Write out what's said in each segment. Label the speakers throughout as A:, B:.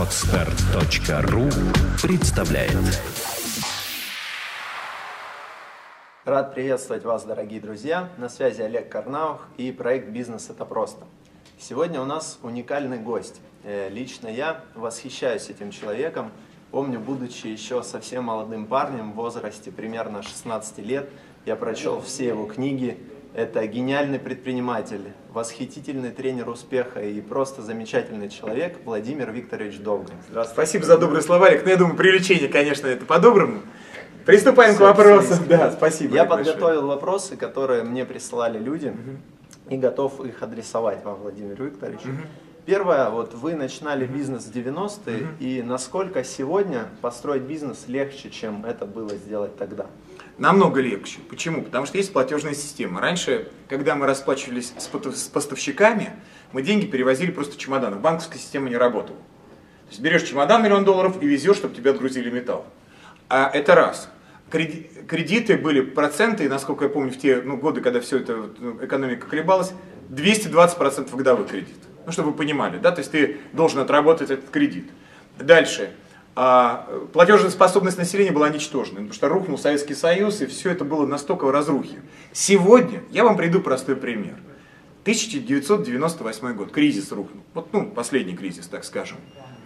A: Отстар.ру представляет
B: Рад приветствовать вас, дорогие друзья. На связи Олег Карнаух и проект «Бизнес – это просто». Сегодня у нас уникальный гость. Э, Лично я восхищаюсь этим человеком. Помню, будучи еще совсем молодым парнем в возрасте примерно 16 лет, я прочел все его книги, это гениальный предприниматель, восхитительный тренер успеха и просто замечательный человек Владимир Викторович Довгань.
C: Здравствуйте. Спасибо за добрые слова, Олег. Ну, я думаю, привлечение, конечно, это по-доброму. Приступаем к вопросам. Да, спасибо.
B: Я подготовил вопросы, которые мне прислали люди, и готов их адресовать вам, Владимир Викторович. Первое, вот вы начинали бизнес в 90-е, и насколько сегодня построить бизнес легче, чем это было сделать тогда?
C: Намного легче. Почему? Потому что есть платежная система. Раньше, когда мы расплачивались с поставщиками, мы деньги перевозили просто в чемоданах. Банковская система не работала. То есть берешь чемодан миллион долларов и везешь, чтобы тебе отгрузили металл. А это раз. Креди- Кредиты были проценты, насколько я помню, в те ну, годы, когда все это ну, экономика колебалась, 220% годовой кредит. Ну, чтобы вы понимали, да, то есть ты должен отработать этот кредит. Дальше. А, платежная способность населения была ничтожной, потому что рухнул Советский Союз, и все это было настолько в разрухе. Сегодня я вам приду простой пример. 1998 год, кризис рухнул. Вот, ну, последний кризис, так скажем.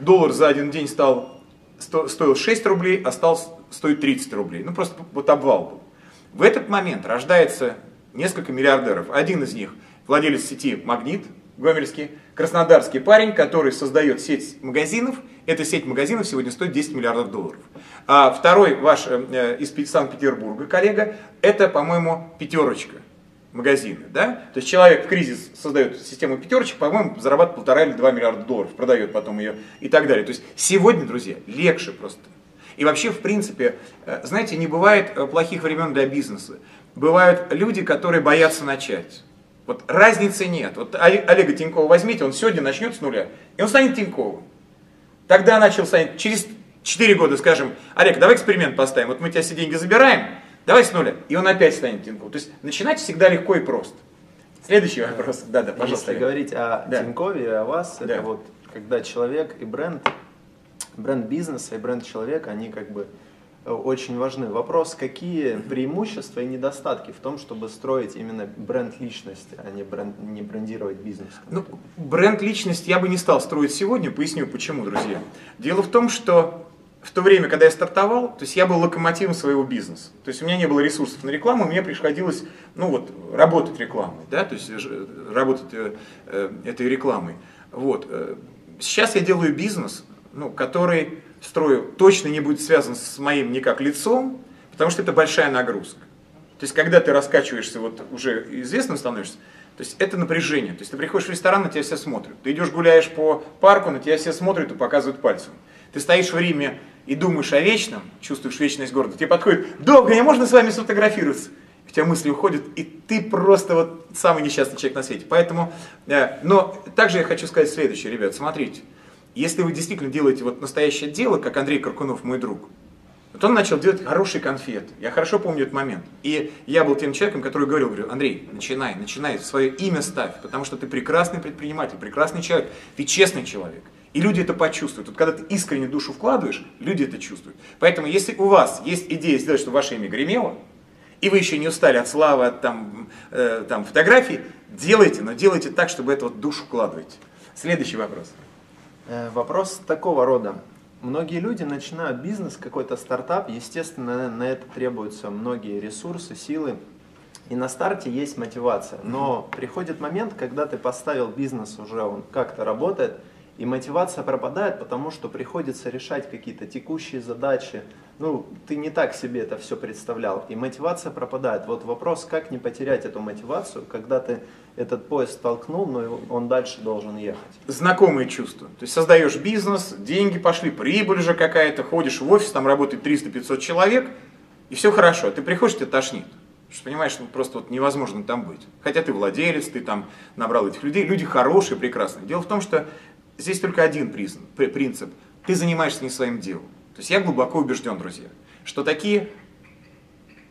C: Доллар за один день стал, сто- стоил 6 рублей, а стал стоить 30 рублей. Ну, просто вот обвал был. В этот момент рождается несколько миллиардеров. Один из них владелец сети «Магнит», гомельский, краснодарский парень, который создает сеть магазинов. Эта сеть магазинов сегодня стоит 10 миллиардов долларов. А второй ваш э, из Пи- Санкт-Петербурга коллега, это, по-моему, пятерочка магазины, да? То есть человек в кризис создает систему пятерочек, по-моему, зарабатывает полтора или два миллиарда долларов, продает потом ее и так далее. То есть сегодня, друзья, легче просто. И вообще, в принципе, э, знаете, не бывает э, плохих времен для бизнеса. Бывают люди, которые боятся начать. Вот разницы нет. Вот Оле- Олега Тинькова возьмите, он сегодня начнет с нуля, и он станет Тиньковым. Тогда начал станет, через 4 года скажем, Олег, давай эксперимент поставим, вот мы тебя все деньги забираем, давай с нуля, и он опять станет Тиньковым. То есть начинать всегда легко и просто. Следующий вопрос. Да, да, пожалуйста.
B: Если говорить о
C: Да.
B: Тинькове и о вас,
C: Да.
B: это вот когда человек и бренд, бренд бизнеса и бренд человека, они как бы э, очень важны. Вопрос, какие преимущества и недостатки в том, чтобы строить именно бренд личности, а не, бренд, не брендировать бизнес?
C: Ну, бренд личность я бы не стал строить сегодня, поясню почему, друзья. Дело в том, что в то время, когда я стартовал, то есть я был локомотивом своего бизнеса. То есть у меня не было ресурсов на рекламу, мне приходилось, ну вот, работать рекламой, да, то есть работать э, э, этой рекламой. Вот. э, Сейчас я делаю бизнес, ну, который строю, точно не будет связан с моим никак лицом, потому что это большая нагрузка. То есть, когда ты раскачиваешься, вот уже известным становишься, то есть это напряжение. То есть ты приходишь в ресторан, на тебя все смотрят. Ты идешь гуляешь по парку, на тебя все смотрят и показывают пальцем. Ты стоишь в Риме и думаешь о вечном, чувствуешь вечность города. Тебе подходит, долго, не можно с вами сфотографироваться? У тебя мысли уходят, и ты просто вот самый несчастный человек на свете. Поэтому, э, но также я хочу сказать следующее, ребят, смотрите. Если вы действительно делаете вот настоящее дело, как Андрей Каркунов, мой друг, вот он начал делать хорошие конфеты. Я хорошо помню этот момент. И я был тем человеком, который говорил, говорю, Андрей, начинай, начинай, свое имя ставь, потому что ты прекрасный предприниматель, прекрасный человек, ты честный человек. И люди это почувствуют. Вот когда ты искренне душу вкладываешь, люди это чувствуют. Поэтому если у вас есть идея сделать, чтобы ваше имя гремело, и вы еще не устали от славы, от там, э, там, фотографий, делайте, но делайте так, чтобы это вот душу вкладываете. Следующий вопрос.
B: Э, Вопрос такого рода. Многие люди начинают бизнес, какой-то стартап, естественно, на это требуются многие ресурсы, силы. И на старте есть мотивация. Но приходит момент, когда ты поставил бизнес уже, он как-то работает, и мотивация пропадает, потому что приходится решать какие-то текущие задачи. Ну, ты не так себе это все представлял, и мотивация пропадает. Вот вопрос, как не потерять эту мотивацию, когда ты этот поезд толкнул, но он дальше должен ехать.
C: знакомые чувства. То есть создаешь бизнес, деньги пошли, прибыль уже какая-то, ходишь в офис, там работает 300-500 человек, и все хорошо. Ты приходишь, тебя тошнит. Что понимаешь, ну просто вот невозможно там быть. Хотя ты владелец, ты там набрал этих людей, люди хорошие, прекрасные. Дело в том, что здесь только один принцип. Ты занимаешься не своим делом. То есть я глубоко убежден, друзья, что такие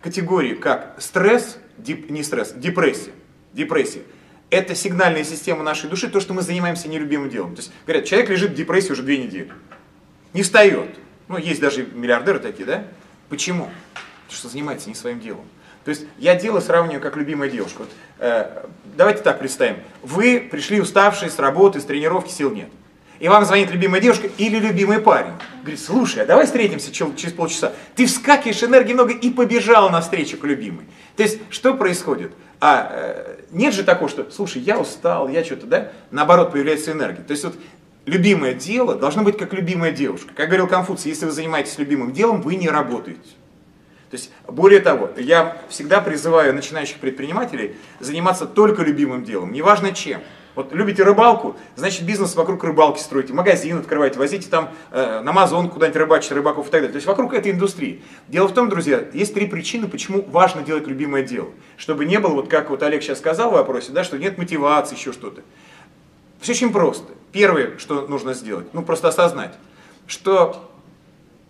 C: категории, как стресс, дип- не стресс, депрессия, депрессия, это сигнальная система нашей души, то, что мы занимаемся нелюбимым делом. То есть, говорят, человек лежит в депрессии уже две недели, не встает. Ну, есть даже миллиардеры такие, да? Почему? Потому что занимается не своим делом. То есть я дело сравниваю как любимая девушка. Вот, э, давайте так представим. Вы пришли уставшие с работы, с тренировки, сил нет. И вам звонит любимая девушка или любимый парень. Говорит, слушай, а давай встретимся через полчаса. Ты вскакиваешь, энергии много и побежал на встречу к любимой. То есть, что происходит? А э, нет же такого, что, слушай, я устал, я что-то, да? Наоборот, появляется энергия. То есть, вот любимое дело должно быть как любимая девушка. Как говорил Конфуций, если вы занимаетесь любимым делом, вы не работаете. То есть, более того, я всегда призываю начинающих предпринимателей заниматься только любимым делом, неважно чем. Вот любите рыбалку, значит бизнес вокруг рыбалки строите, магазин открываете, возите там э, на Амазон куда-нибудь рыбачить рыбаков и так далее. То есть вокруг этой индустрии. Дело в том, друзья, есть три причины, почему важно делать любимое дело. Чтобы не было, вот как вот Олег сейчас сказал в вопросе, да, что нет мотивации, еще что-то. Все очень просто. Первое, что нужно сделать, ну просто осознать, что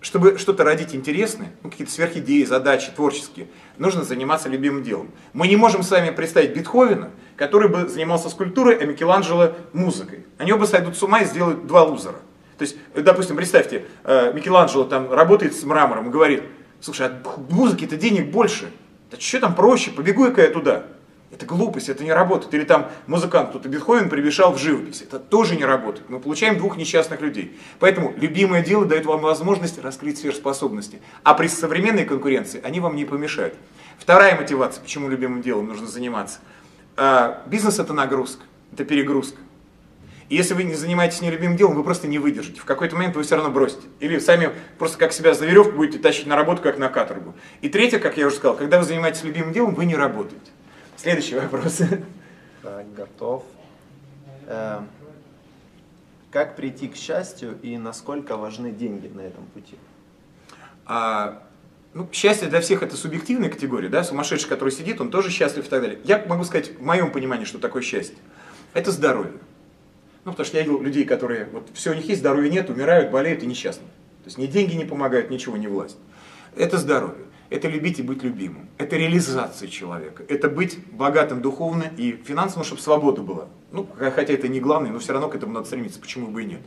C: чтобы что-то родить интересное, ну, какие-то сверхидеи, задачи творческие, нужно заниматься любимым делом. Мы не можем с вами представить Бетховена, который бы занимался скульптурой, а Микеланджело музыкой. Они оба сойдут с ума и сделают два лузера. То есть, допустим, представьте, э, Микеланджело там работает с мрамором и говорит, слушай, от музыки-то денег больше, да что там проще, побегу-ка я туда. Это глупость, это не работает. Или там музыкант, кто-то Бетховен прибежал в живопись. Это тоже не работает. Мы получаем двух несчастных людей. Поэтому любимое дело дает вам возможность раскрыть сверхспособности. А при современной конкуренции они вам не помешают. Вторая мотивация, почему любимым делом нужно заниматься. А, бизнес это нагрузка, это перегрузка. И если вы не занимаетесь нелюбимым делом, вы просто не выдержите. В какой-то момент вы все равно бросите. Или сами просто как себя за веревку будете тащить на работу, как на каторгу. И третье, как я уже сказал, когда вы занимаетесь любимым делом, вы не работаете. Следующий вопрос.
B: Так, готов. Э, как прийти к счастью и насколько важны деньги на этом пути?
C: А, ну, счастье для всех это субъективная категория, да, сумасшедший, который сидит, он тоже счастлив и так далее. Я могу сказать, в моем понимании, что такое счастье. Это здоровье. Ну, потому что я видел людей, которые, вот все у них есть, здоровья нет, умирают, болеют и несчастны. То есть ни деньги не помогают, ничего, не власть. Это здоровье это любить и быть любимым. Это реализация человека. Это быть богатым духовно и финансово, чтобы свобода была. Ну, хотя это не главное, но все равно к этому надо стремиться, почему бы и нет.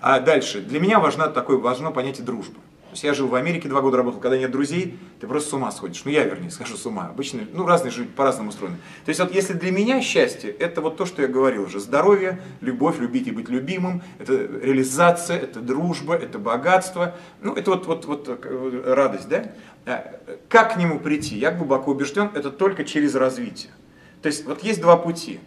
C: А дальше. Для меня важно такое, важно понятие дружбы. То есть я жил в Америке, два года работал, когда нет друзей, ты просто с ума сходишь. Ну я, вернее, схожу с ума. Обычно, ну разные же по-разному устроены. То есть вот если для меня счастье, это вот то, что я говорил уже. Здоровье, любовь, любить и быть любимым, это реализация, это дружба, это богатство. Ну это вот, вот, вот э, радость, да? А, как к нему прийти? Я глубоко убежден, это только через развитие. То есть вот есть два пути.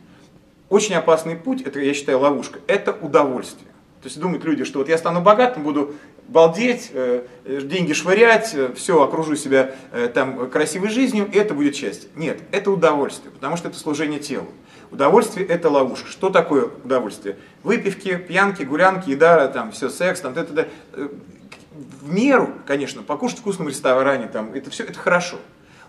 C: Очень опасный путь, это я считаю ловушка, это удовольствие. То есть думают люди, что вот я стану богатым, буду балдеть, э, деньги швырять, э, все, окружу себя э, там красивой жизнью, это будет счастье. Нет, это удовольствие, потому что это служение телу. Удовольствие – это ловушка. Что такое удовольствие? Выпивки, пьянки, гулянки, еда, там, все, секс, там, это, в меру, конечно, покушать в вкусном ресторане, там, это все, это хорошо.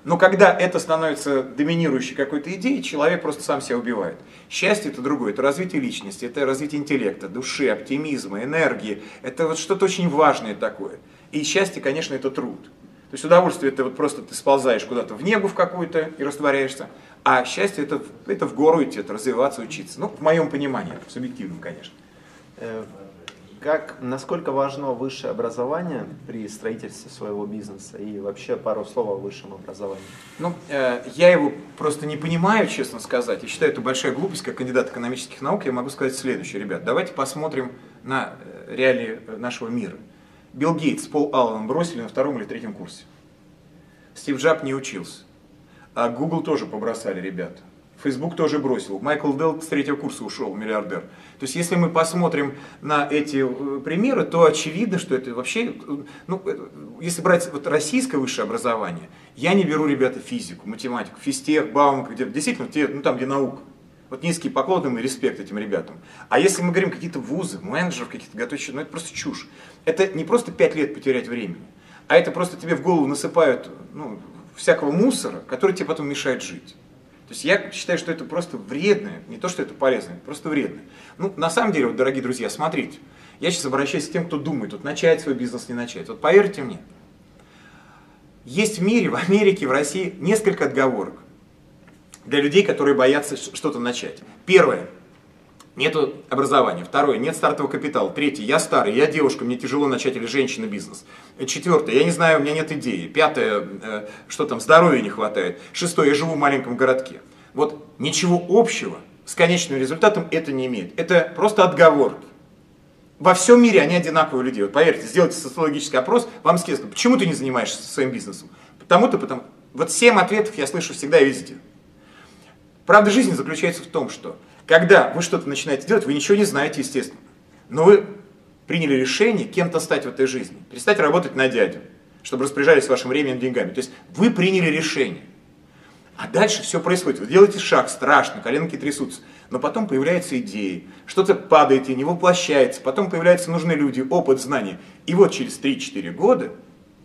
C: Но когда это становится доминирующей какой-то идеей, человек просто сам себя убивает. Счастье это другое, это развитие личности, это развитие интеллекта, души, оптимизма, энергии. Это вот что-то очень важное такое. И счастье, конечно, это труд. То есть удовольствие это вот просто ты сползаешь куда-то в негу в какую-то и растворяешься. А счастье это, это в гору идти, это развиваться, учиться. Ну, в моем понимании, в субъективном, конечно.
B: Как, насколько важно высшее образование при строительстве своего бизнеса и вообще пару слов о высшем образовании?
C: Ну, э, я его просто не понимаю, честно сказать. Я считаю, это большая глупость, как кандидат экономических наук. Я могу сказать следующее, ребят. Давайте посмотрим на э, реалии э, нашего мира. Билл Гейтс, Пол Аллен бросили на втором или третьем курсе. Стив Джаб не учился. А Google тоже побросали ребята. Facebook тоже бросил. Майкл Делл с третьего курса ушел, миллиардер. То есть, если мы посмотрим на эти э, примеры, то очевидно, что это вообще, э, ну, э, если брать вот российское высшее образование, я не беру, ребята, физику, математику, физтех, Бауманка, где действительно, те, ну, там, где наука. Вот низкий поклон и респект этим ребятам. А если мы говорим какие-то вузы, менеджеров каких-то готовящих, ну это просто чушь. Это не просто пять лет потерять времени, а это просто тебе в голову насыпают ну, всякого мусора, который тебе потом мешает жить. То есть я считаю, что это просто вредно, не то, что это полезно, просто вредно. Ну, на самом деле, вот, дорогие друзья, смотрите, я сейчас обращаюсь к тем, кто думает, вот начать свой бизнес, не начать. Вот поверьте мне, есть в мире, в Америке, в России несколько отговорок. для людей, которые боятся что-то начать. Первое. Нету образования. Второе. Нет стартового капитала. Третье. Я старый, я девушка, мне тяжело начать или женщина бизнес. Четвертое. Я не знаю, у меня нет идеи. Пятое. Э, что там, здоровья не хватает. Шестое. Я живу в маленьком городке. Вот ничего общего с конечным результатом это не имеет. Это просто отговорки. Во всем мире они одинаковые люди. Вот поверьте, сделайте социологический опрос, вам скажут, почему ты не занимаешься своим бизнесом? Потому-то, потому. Вот семь ответов я слышу всегда и везде. Правда жизни заключается в том, что когда вы что-то начинаете делать, вы ничего не знаете, естественно. Но вы приняли решение кем-то стать в этой жизни. Перестать работать на дядю, чтобы распоряжались вашим временем, деньгами. То есть вы приняли решение. А дальше все происходит. Вы делаете шаг, страшно, коленки трясутся. Но потом появляются идеи, что-то падает и не воплощается, потом появляются нужные люди, опыт, знания. И вот через 3-4 года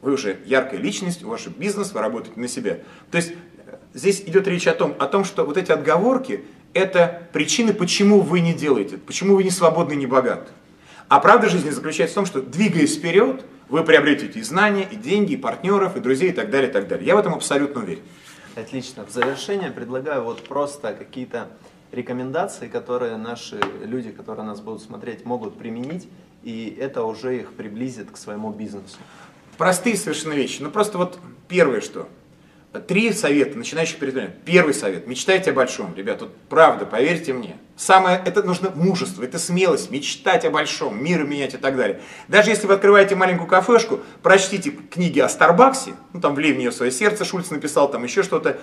C: вы уже яркая личность, ваш бизнес, вы работаете на себя. То есть э, здесь идет речь о том, о том, что вот эти отговорки – это причины, почему вы не делаете, почему вы не свободны, не богаты. А правда жизни заключается в том, что двигаясь вперед, вы приобретете и знания, и деньги, и партнеров, и друзей, и так далее, и так далее. Я в этом абсолютно уверен.
B: Отлично. В завершение предлагаю вот просто какие-то рекомендации, которые наши люди, которые нас будут смотреть, могут применить, и это уже их приблизит к своему бизнесу.
C: Простые совершенно вещи. Ну просто вот первое что. Три совета начинающих предпринимателей. Первый совет. Мечтайте о большом, ребят. Вот правда, поверьте мне. Самое, это нужно мужество, это смелость, мечтать о большом, мир менять и так далее. Даже если вы открываете маленькую кафешку, прочтите книги о Старбаксе, ну там «Влей в нее свое сердце» Шульц написал, там еще что-то.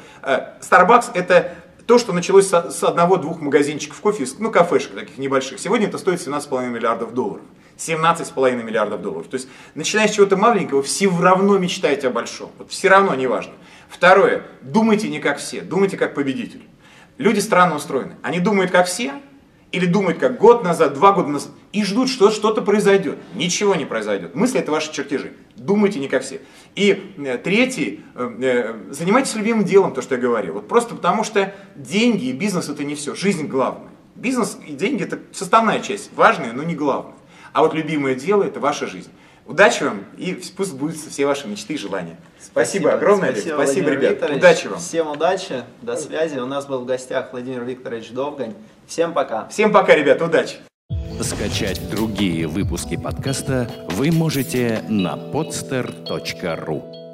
C: Старбакс это то, что началось с одного-двух магазинчиков кофе, ну кафешек таких небольших. Сегодня это стоит 17,5 миллиардов долларов. 17,5 миллиардов долларов. То есть, начиная с чего-то маленького, все равно мечтаете о большом. Вот все равно, неважно. Второе, думайте не как все, думайте как победитель. Люди странно устроены. Они думают как все, или думают как год назад, два года назад, и ждут, что что-то произойдет. Ничего не произойдет. Мысли это ваши чертежи. Думайте не как все. И э, третий, э, э, занимайтесь любимым делом, то, что я говорил. Вот просто потому что деньги и бизнес это не все. Жизнь главная. Бизнес и деньги это составная часть, важная, но не главная. А вот любимое дело это ваша жизнь. Удачи вам и пусть будут все ваши мечты и желания. Спасибо, спасибо огромное, спасибо, спасибо ребят. Викторович. Удачи вам.
B: Всем удачи, до связи. У нас был в гостях Владимир Викторович Довгань. Всем пока.
C: Всем пока, ребят, удачи.
A: Скачать другие выпуски подкаста вы можете на podster.ru